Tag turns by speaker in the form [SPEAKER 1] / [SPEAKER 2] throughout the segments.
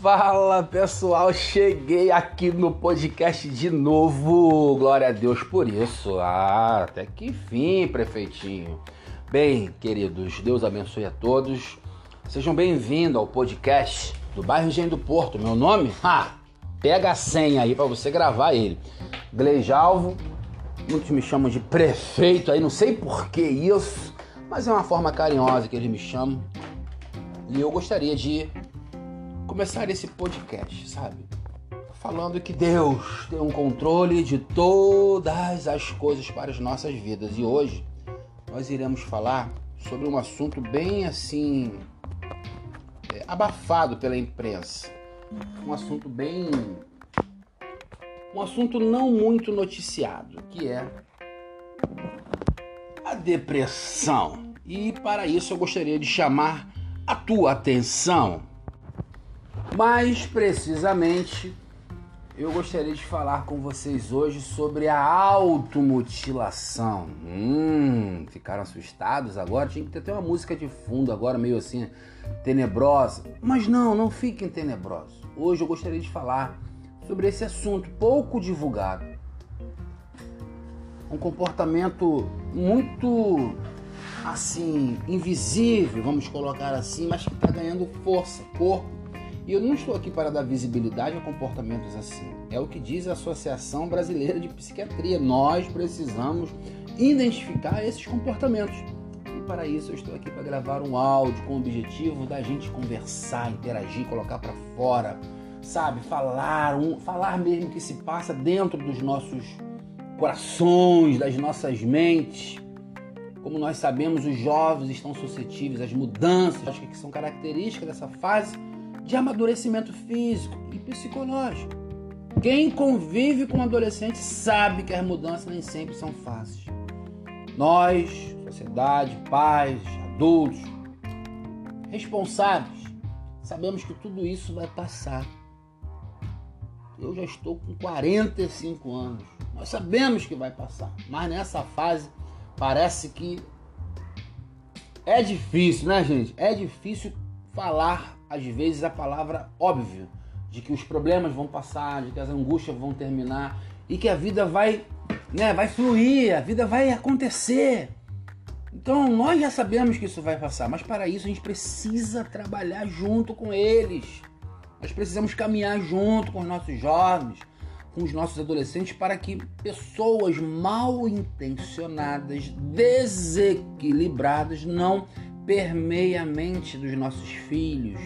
[SPEAKER 1] Fala pessoal, cheguei aqui no podcast de novo. Glória a Deus por isso. Ah, até que fim, prefeitinho. Bem, queridos, Deus abençoe a todos. Sejam bem-vindos ao podcast do bairro Engenho do Porto. Meu nome? Ah, pega a senha aí para você gravar ele. Gleijalvo, muitos me chamam de prefeito aí, não sei por que isso, mas é uma forma carinhosa que eles me chamam. E eu gostaria de começar esse podcast, sabe? Falando que Deus tem um controle de todas as coisas para as nossas vidas. E hoje nós iremos falar sobre um assunto bem assim é, abafado pela imprensa. Um assunto bem um assunto não muito noticiado, que é a depressão. E para isso eu gostaria de chamar a tua atenção mais precisamente, eu gostaria de falar com vocês hoje sobre a automutilação. Hum, ficaram assustados agora? Tinha que ter até uma música de fundo agora, meio assim, tenebrosa. Mas não, não fiquem tenebrosos. Hoje eu gostaria de falar sobre esse assunto pouco divulgado. Um comportamento muito assim, invisível, vamos colocar assim, mas que está ganhando força, corpo e eu não estou aqui para dar visibilidade a comportamentos assim. É o que diz a Associação Brasileira de Psiquiatria. Nós precisamos identificar esses comportamentos. E para isso eu estou aqui para gravar um áudio com o objetivo da gente conversar, interagir, colocar para fora, sabe, falar, um, falar mesmo que se passa dentro dos nossos corações, das nossas mentes. Como nós sabemos, os jovens estão suscetíveis às mudanças que são características dessa fase de amadurecimento físico e psicológico. Quem convive com adolescentes sabe que as mudanças nem sempre são fáceis. Nós, sociedade, pais, adultos, responsáveis, sabemos que tudo isso vai passar. Eu já estou com 45 anos. Nós sabemos que vai passar, mas nessa fase parece que é difícil, né, gente? É difícil falar às vezes, a palavra óbvio de que os problemas vão passar, de que as angústias vão terminar e que a vida vai, né, vai fluir, a vida vai acontecer. Então, nós já sabemos que isso vai passar, mas para isso a gente precisa trabalhar junto com eles. Nós precisamos caminhar junto com os nossos jovens, com os nossos adolescentes, para que pessoas mal intencionadas, desequilibradas, não permeiem a mente dos nossos filhos,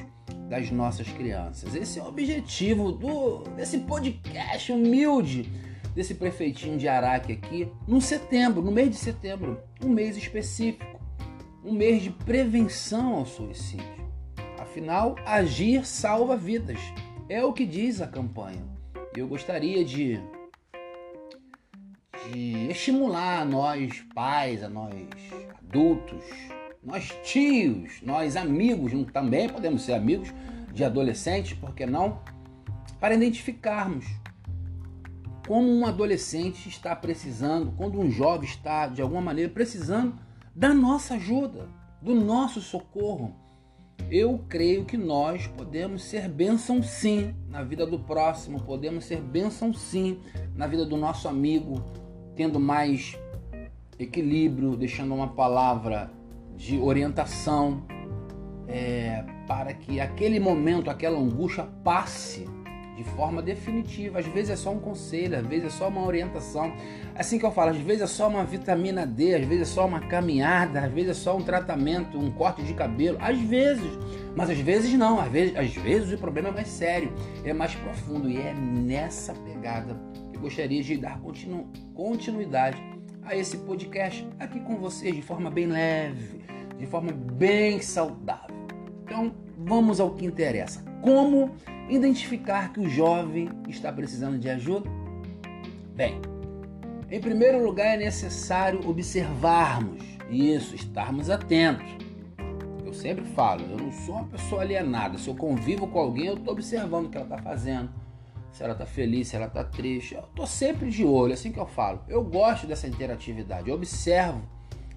[SPEAKER 1] das nossas crianças. Esse é o objetivo do, desse podcast humilde desse prefeitinho de Araque aqui, no setembro, no mês de setembro, um mês específico, um mês de prevenção ao suicídio. Afinal, agir salva vidas. É o que diz a campanha. Eu gostaria de, de estimular a nós pais, a nós adultos, nós tios, nós amigos, também podemos ser amigos de adolescentes, por que não? Para identificarmos como um adolescente está precisando, quando um jovem está de alguma maneira precisando da nossa ajuda, do nosso socorro. Eu creio que nós podemos ser bênção sim na vida do próximo, podemos ser bênção sim na vida do nosso amigo, tendo mais equilíbrio, deixando uma palavra de orientação é, para que aquele momento, aquela angústia passe de forma definitiva. Às vezes é só um conselho, às vezes é só uma orientação. Assim que eu falo, às vezes é só uma vitamina D, às vezes é só uma caminhada, às vezes é só um tratamento, um corte de cabelo, às vezes. Mas às vezes não, às vezes, às vezes o problema é mais sério, é mais profundo e é nessa pegada que eu gostaria de dar continu continuidade a esse podcast aqui com vocês de forma bem leve, de forma bem saudável. Então, vamos ao que interessa. Como identificar que o jovem está precisando de ajuda? Bem, em primeiro lugar é necessário observarmos isso, estarmos atentos. Eu sempre falo, eu não sou uma pessoa alienada. Se eu convivo com alguém, eu estou observando o que ela está fazendo. Se ela está feliz, se ela está triste. Eu estou sempre de olho, assim que eu falo. Eu gosto dessa interatividade. Eu observo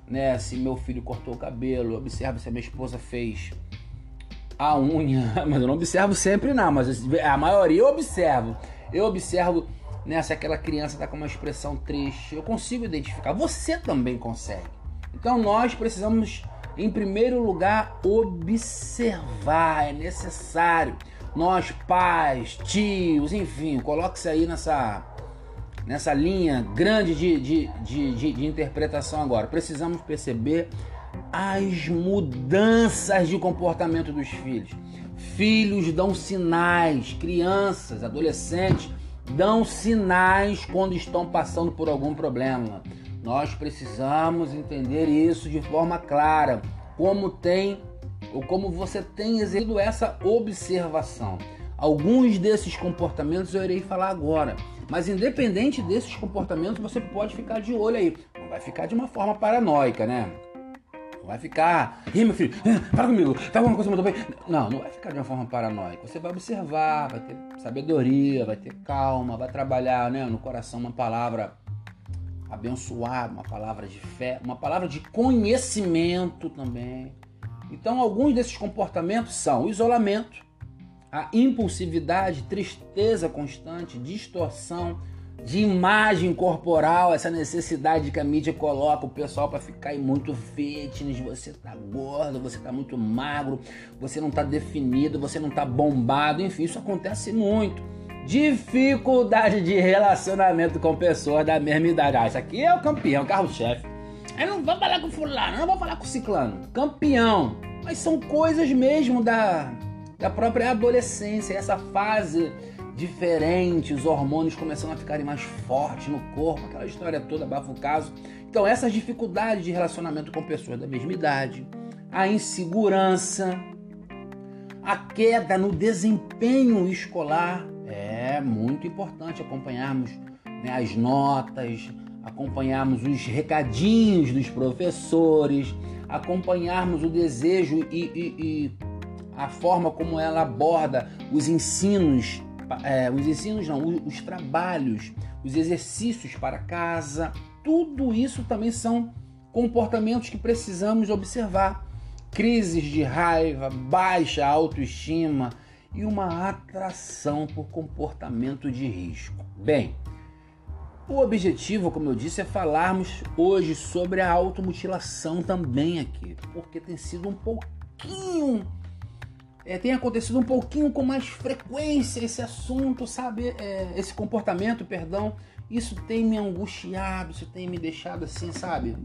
[SPEAKER 1] né, se meu filho cortou o cabelo, observo se a minha esposa fez a unha, mas eu não observo sempre não, mas a maioria eu observo. Eu observo né, se aquela criança está com uma expressão triste, eu consigo identificar. Você também consegue. Então nós precisamos, em primeiro lugar, observar. É necessário. Nós, pais, tios, enfim, coloque-se aí nessa, nessa linha grande de, de, de, de, interpretação agora. Precisamos perceber as mudanças de comportamento dos filhos. Filhos dão sinais, crianças, adolescentes dão sinais quando estão passando por algum problema. Nós precisamos entender isso de forma clara, como tem ou como você tem exercido essa observação. Alguns desses comportamentos eu irei falar agora, mas independente desses comportamentos, você pode ficar de olho aí. Não vai ficar de uma forma paranoica, né? vai ficar. Ih, meu filho, fala comigo, tá alguma coisa muito bem? Não, não vai ficar de uma forma paranoica. Você vai observar, vai ter sabedoria, vai ter calma, vai trabalhar né, no coração uma palavra abençoada, uma palavra de fé, uma palavra de conhecimento também. Então, alguns desses comportamentos são o isolamento, a impulsividade, tristeza constante, distorção de imagem corporal, essa necessidade que a mídia coloca o pessoal para ficar muito fitness, você tá gordo, você tá muito magro, você não tá definido, você não tá bombado, enfim, isso acontece muito. Dificuldade de relacionamento com pessoas da mesma idade. Ah, isso aqui é o campeão, carro-chefe. Eu não vou falar com fulano, não vou falar com ciclano. Campeão. Mas são coisas mesmo da, da própria adolescência, essa fase diferente, os hormônios começando a ficarem mais fortes no corpo, aquela história toda, abafa o caso. Então, essas dificuldades de relacionamento com pessoas da mesma idade, a insegurança, a queda no desempenho escolar, é muito importante acompanharmos né, as notas, acompanharmos os recadinhos dos professores, acompanharmos o desejo e, e, e a forma como ela aborda os ensinos é, os ensinos não, os, os trabalhos, os exercícios para casa, tudo isso também são comportamentos que precisamos observar. Crises de raiva, baixa autoestima e uma atração por comportamento de risco. Bem, o objetivo, como eu disse, é falarmos hoje sobre a automutilação também aqui, porque tem sido um pouquinho é, tem acontecido um pouquinho com mais frequência esse assunto, sabe? É, esse comportamento, perdão. Isso tem me angustiado, isso tem me deixado assim, sabe?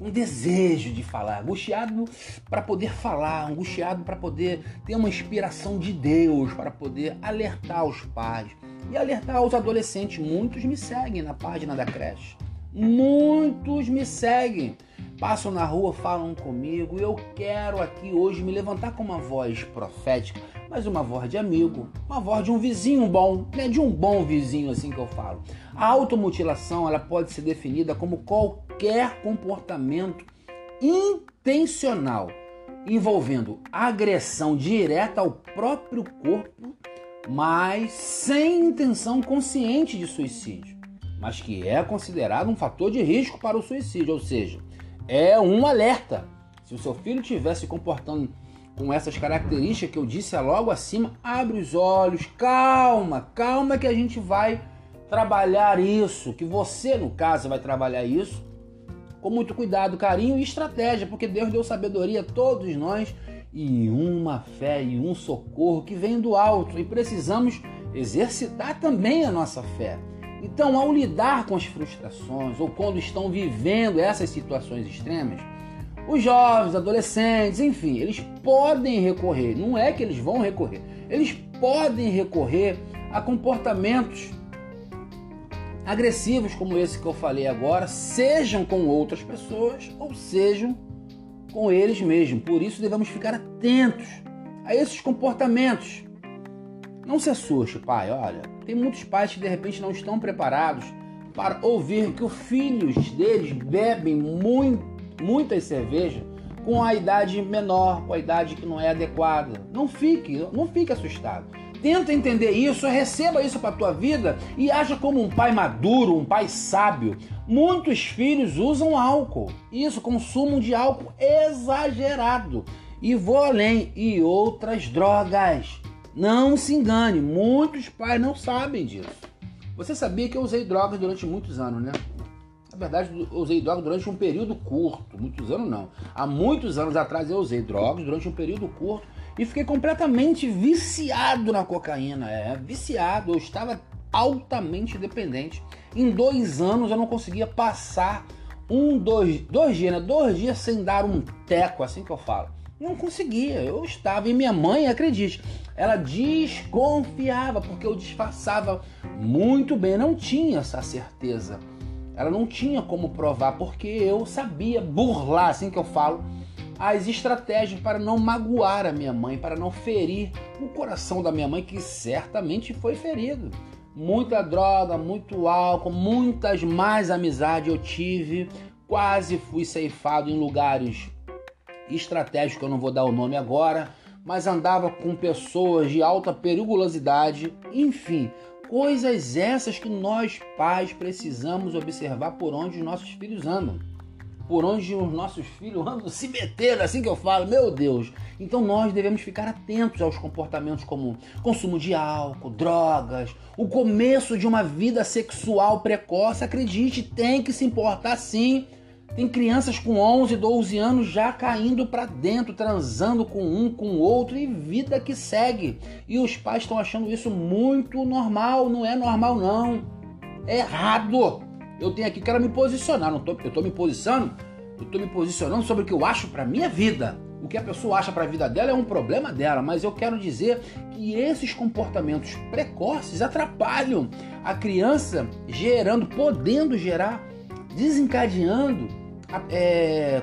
[SPEAKER 1] Com desejo de falar, angustiado para poder falar, angustiado para poder ter uma inspiração de Deus, para poder alertar os pais e alertar os adolescentes. Muitos me seguem na página da creche. Muitos me seguem passam na rua, falam comigo. Eu quero aqui hoje me levantar com uma voz profética, mas uma voz de amigo, uma voz de um vizinho bom, né? de um bom vizinho assim que eu falo. A automutilação ela pode ser definida como qualquer comportamento intencional envolvendo agressão direta ao próprio corpo, mas sem intenção consciente de suicídio, mas que é considerado um fator de risco para o suicídio, ou seja, é um alerta. Se o seu filho estiver se comportando com essas características que eu disse logo acima, abre os olhos, calma, calma que a gente vai trabalhar isso, que você, no caso, vai trabalhar isso com muito cuidado, carinho e estratégia, porque Deus deu sabedoria a todos nós e uma fé e um socorro que vem do alto e precisamos exercitar também a nossa fé. Então, ao lidar com as frustrações ou quando estão vivendo essas situações extremas, os jovens, adolescentes, enfim, eles podem recorrer, não é que eles vão recorrer, eles podem recorrer a comportamentos agressivos como esse que eu falei agora, sejam com outras pessoas ou sejam com eles mesmos. Por isso devemos ficar atentos a esses comportamentos não se assuste, pai. Olha, tem muitos pais que de repente não estão preparados para ouvir que os filhos deles bebem muito, muitas cervejas com a idade menor, com a idade que não é adequada. Não fique, não fique assustado. Tenta entender isso, receba isso para a tua vida e haja como um pai maduro, um pai sábio. Muitos filhos usam álcool. Isso, consumo de álcool exagerado. E vou além, e outras drogas. Não se engane, muitos pais não sabem disso. Você sabia que eu usei drogas durante muitos anos, né? Verdade, usei drogas durante um período curto. Muitos anos não. Há muitos anos atrás eu usei drogas durante um período curto e fiquei completamente viciado na cocaína. É, viciado. Eu estava altamente dependente. Em dois anos eu não conseguia passar um, dois, dois dias, né? Dois dias sem dar um teco, assim que eu falo. Não conseguia, eu estava. E minha mãe, acredite, ela desconfiava, porque eu disfarçava muito bem, não tinha essa certeza. Ela não tinha como provar, porque eu sabia burlar, assim que eu falo, as estratégias para não magoar a minha mãe, para não ferir o coração da minha mãe, que certamente foi ferido muita droga, muito álcool, muitas mais amizades eu tive. Quase fui ceifado em lugares estratégicos, que eu não vou dar o nome agora, mas andava com pessoas de alta periculosidade. Enfim, coisas essas que nós pais precisamos observar por onde os nossos filhos andam por onde os nossos filhos andam se metendo, assim que eu falo, meu Deus. Então nós devemos ficar atentos aos comportamentos como consumo de álcool, drogas, o começo de uma vida sexual precoce. Acredite, tem que se importar sim. Tem crianças com 11, 12 anos já caindo para dentro, transando com um, com outro e vida que segue. E os pais estão achando isso muito normal, não é normal não. É errado. Eu tenho aqui, quero me posicionar, não tô, eu estou me posicionando, eu estou me posicionando sobre o que eu acho para minha vida. O que a pessoa acha para a vida dela é um problema dela, mas eu quero dizer que esses comportamentos precoces atrapalham a criança, gerando, podendo gerar, desencadeando é,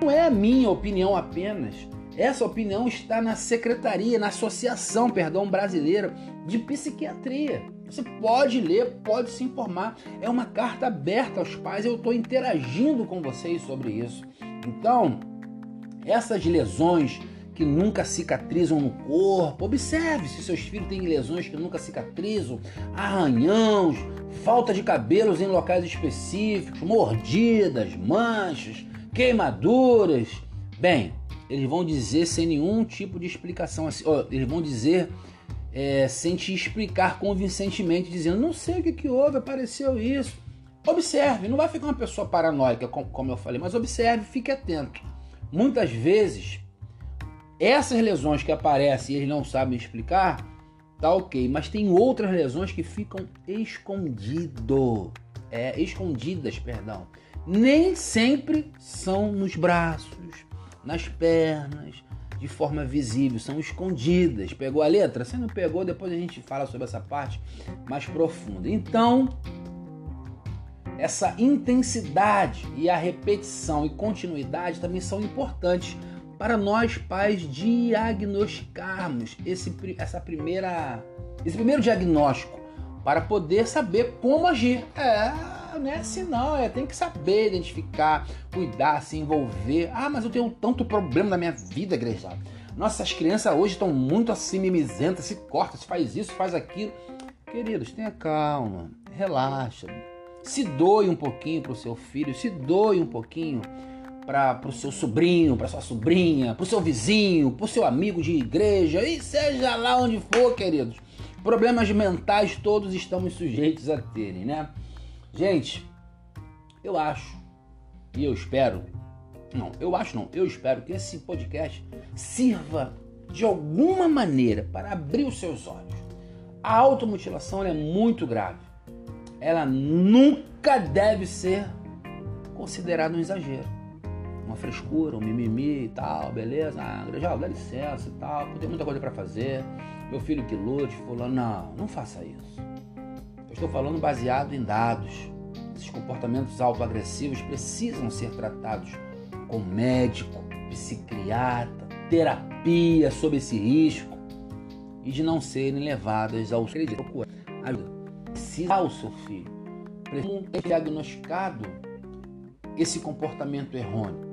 [SPEAKER 1] Não é a minha opinião apenas. Essa opinião está na secretaria, na associação, perdão, brasileira de psiquiatria. Você pode ler, pode se informar. É uma carta aberta aos pais. Eu estou interagindo com vocês sobre isso. Então, essas lesões que nunca cicatrizam no corpo, observe se seus filhos têm lesões que nunca cicatrizam, arranhões, falta de cabelos em locais específicos, mordidas, manchas, queimaduras. Bem, eles vão dizer sem nenhum tipo de explicação assim, eles vão dizer é, sem te explicar convincentemente, dizendo: não sei o que, que houve, apareceu isso. Observe, não vai ficar uma pessoa paranoica, como eu falei, mas observe, fique atento. Muitas vezes, essas lesões que aparecem e eles não sabem explicar, tá ok, mas tem outras lesões que ficam escondido, é, escondidas, perdão. Nem sempre são nos braços, nas pernas, de forma visível, são escondidas. Pegou a letra? Se não pegou, depois a gente fala sobre essa parte mais profunda. Então, essa intensidade e a repetição e continuidade também são importantes para nós pais diagnosticarmos esse, essa primeira, esse primeiro diagnóstico para poder saber como agir. É, não é assim não, é, tem que saber identificar, cuidar, se envolver. Ah, mas eu tenho tanto problema na minha vida, igreja. Nossas crianças hoje estão muito assim mimizentas, se corta, se faz isso, faz aquilo. Queridos, tenha calma, relaxa. Se doe um pouquinho para o seu filho, se doe um pouquinho para o seu sobrinho, para sua sobrinha, para o seu vizinho, para o seu amigo de igreja, e seja lá onde for, queridos. Problemas mentais todos estamos sujeitos a terem, né? Gente, eu acho e eu espero, não, eu acho não, eu espero que esse podcast sirva de alguma maneira para abrir os seus olhos. A automutilação é muito grave. Ela nunca deve ser considerada um exagero. Uma frescura, um mimimi e tal, beleza? Ah, já dá licença e tal, tem muita coisa para fazer. Meu filho que lute, fulano. Não, não faça isso. Eu estou falando baseado em dados. Esses comportamentos autoagressivos precisam ser tratados com médico, psiquiatra, terapia sobre esse risco e de não serem levadas ao. Ajuda. Precisa o seu filho. Precisa diagnosticado esse comportamento errôneo.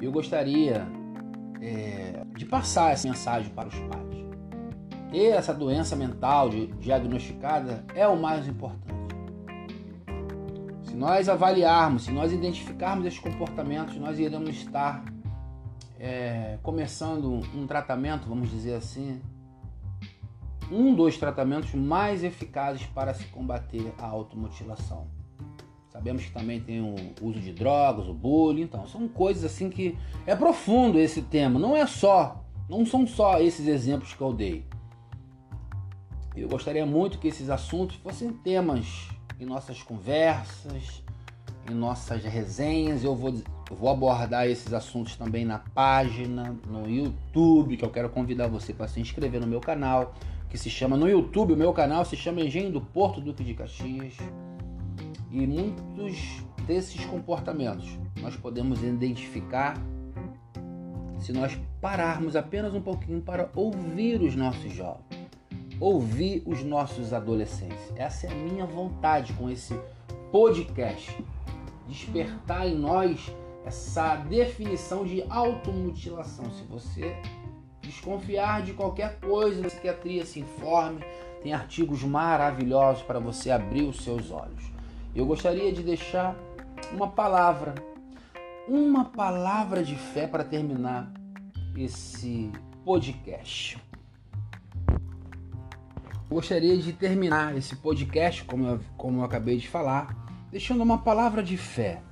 [SPEAKER 1] Eu gostaria é, de passar essa mensagem para os pais ter essa doença mental diagnosticada é o mais importante. Se nós avaliarmos, se nós identificarmos esses comportamentos, nós iremos estar é, começando um tratamento, vamos dizer assim, um dos tratamentos mais eficazes para se combater a automutilação. Sabemos que também tem o uso de drogas, o bullying, então são coisas assim que é profundo esse tema. Não é só, não são só esses exemplos que eu dei. Eu gostaria muito que esses assuntos fossem temas em nossas conversas, em nossas resenhas. Eu vou, eu vou abordar esses assuntos também na página, no YouTube, que eu quero convidar você para se inscrever no meu canal, que se chama no YouTube, o meu canal se chama Engenho do Porto Duque de Caxias. E muitos desses comportamentos nós podemos identificar se nós pararmos apenas um pouquinho para ouvir os nossos jovens, ouvir os nossos adolescentes. Essa é a minha vontade com esse podcast. Despertar em nós essa definição de automutilação. Se você desconfiar de qualquer coisa da psiquiatria, se informe. Tem artigos maravilhosos para você abrir os seus olhos eu gostaria de deixar uma palavra, uma palavra de fé para terminar esse podcast. Gostaria de terminar esse podcast, como eu, como eu acabei de falar, deixando uma palavra de fé,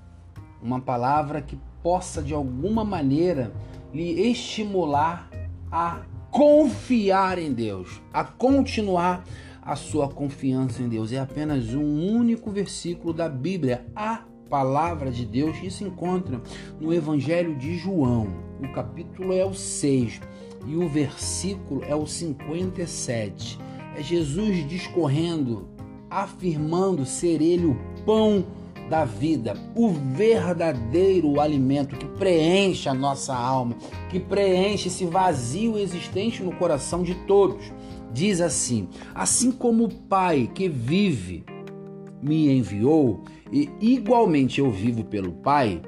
[SPEAKER 1] uma palavra que possa de alguma maneira lhe estimular a confiar em Deus, a continuar a sua confiança em Deus. É apenas um único versículo da Bíblia, a palavra de Deus, que se encontra no Evangelho de João. O capítulo é o 6 e o versículo é o 57. É Jesus discorrendo, afirmando ser ele o pão da vida, o verdadeiro alimento que preenche a nossa alma, que preenche esse vazio existente no coração de todos diz assim: Assim como o Pai que vive me enviou, e igualmente eu vivo pelo Pai,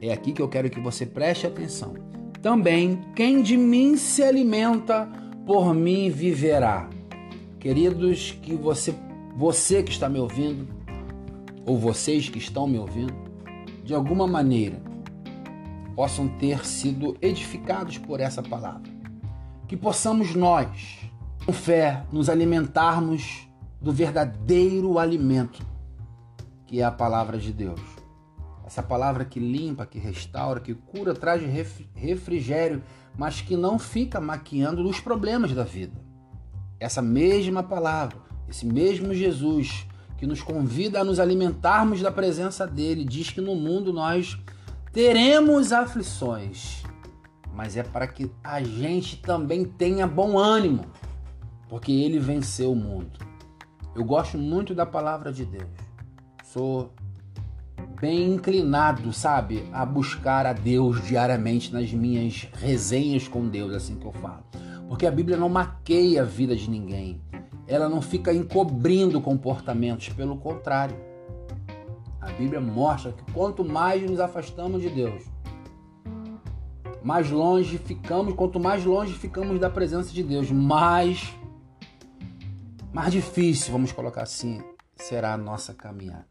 [SPEAKER 1] é aqui que eu quero que você preste atenção. Também quem de mim se alimenta, por mim viverá. Queridos, que você, você que está me ouvindo, ou vocês que estão me ouvindo, de alguma maneira possam ter sido edificados por essa palavra. Que possamos nós, com fé, nos alimentarmos do verdadeiro alimento, que é a palavra de Deus. Essa palavra que limpa, que restaura, que cura, traz refrigério, mas que não fica maquiando os problemas da vida. Essa mesma palavra, esse mesmo Jesus que nos convida a nos alimentarmos da presença dele, diz que no mundo nós teremos aflições, mas é para que a gente também tenha bom ânimo porque ele venceu o mundo. Eu gosto muito da palavra de Deus. Sou bem inclinado, sabe, a buscar a Deus diariamente nas minhas resenhas com Deus, assim que eu falo. Porque a Bíblia não maqueia a vida de ninguém. Ela não fica encobrindo comportamentos, pelo contrário. A Bíblia mostra que quanto mais nos afastamos de Deus, mais longe ficamos, quanto mais longe ficamos da presença de Deus, mais mais difícil, vamos colocar assim, será a nossa caminhada.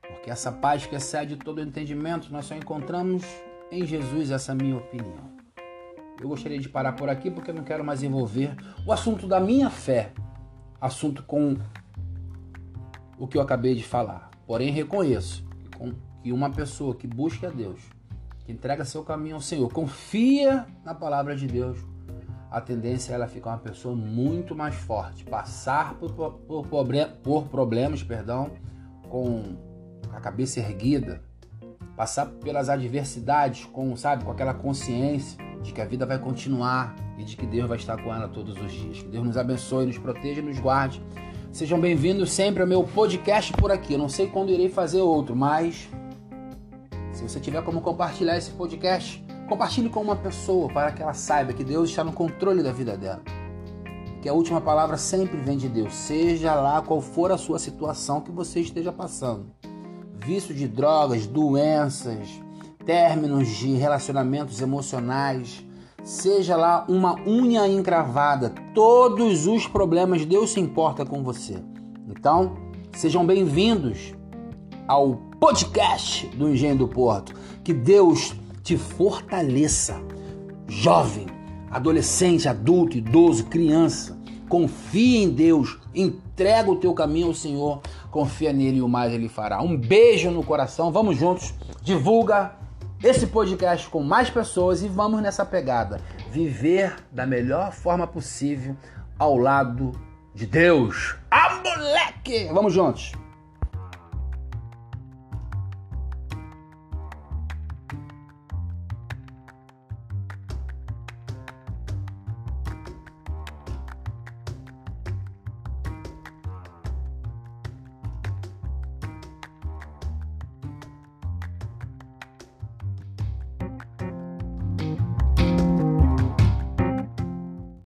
[SPEAKER 1] Porque essa paz que excede todo entendimento, nós só encontramos em Jesus, essa é a minha opinião. Eu gostaria de parar por aqui porque eu não quero mais envolver o assunto da minha fé, assunto com o que eu acabei de falar. Porém, reconheço que uma pessoa que busca a Deus, que entrega seu caminho ao Senhor, confia na palavra de Deus, a tendência é ela ficar uma pessoa muito mais forte, passar por, por, por problemas, perdão, com a cabeça erguida, passar pelas adversidades com, sabe, com aquela consciência de que a vida vai continuar e de que Deus vai estar com ela todos os dias. Que Deus nos abençoe, nos proteja e nos guarde. Sejam bem-vindos sempre ao meu podcast por aqui. Eu não sei quando irei fazer outro, mas se você tiver como compartilhar esse podcast, Compartilhe com uma pessoa para que ela saiba que Deus está no controle da vida dela. Que a última palavra sempre vem de Deus, seja lá qual for a sua situação que você esteja passando. Vício de drogas, doenças, términos de relacionamentos emocionais, seja lá uma unha encravada, todos os problemas Deus se importa com você. Então, sejam bem-vindos ao podcast do Engenho do Porto. Que Deus te fortaleça. jovem, adolescente, adulto, idoso, criança. Confia em Deus, entrega o teu caminho ao Senhor, confia nele e o mais ele fará. Um beijo no coração, vamos juntos, divulga esse podcast com mais pessoas e vamos nessa pegada. Viver da melhor forma possível ao lado de Deus. Ah, moleque! Vamos juntos!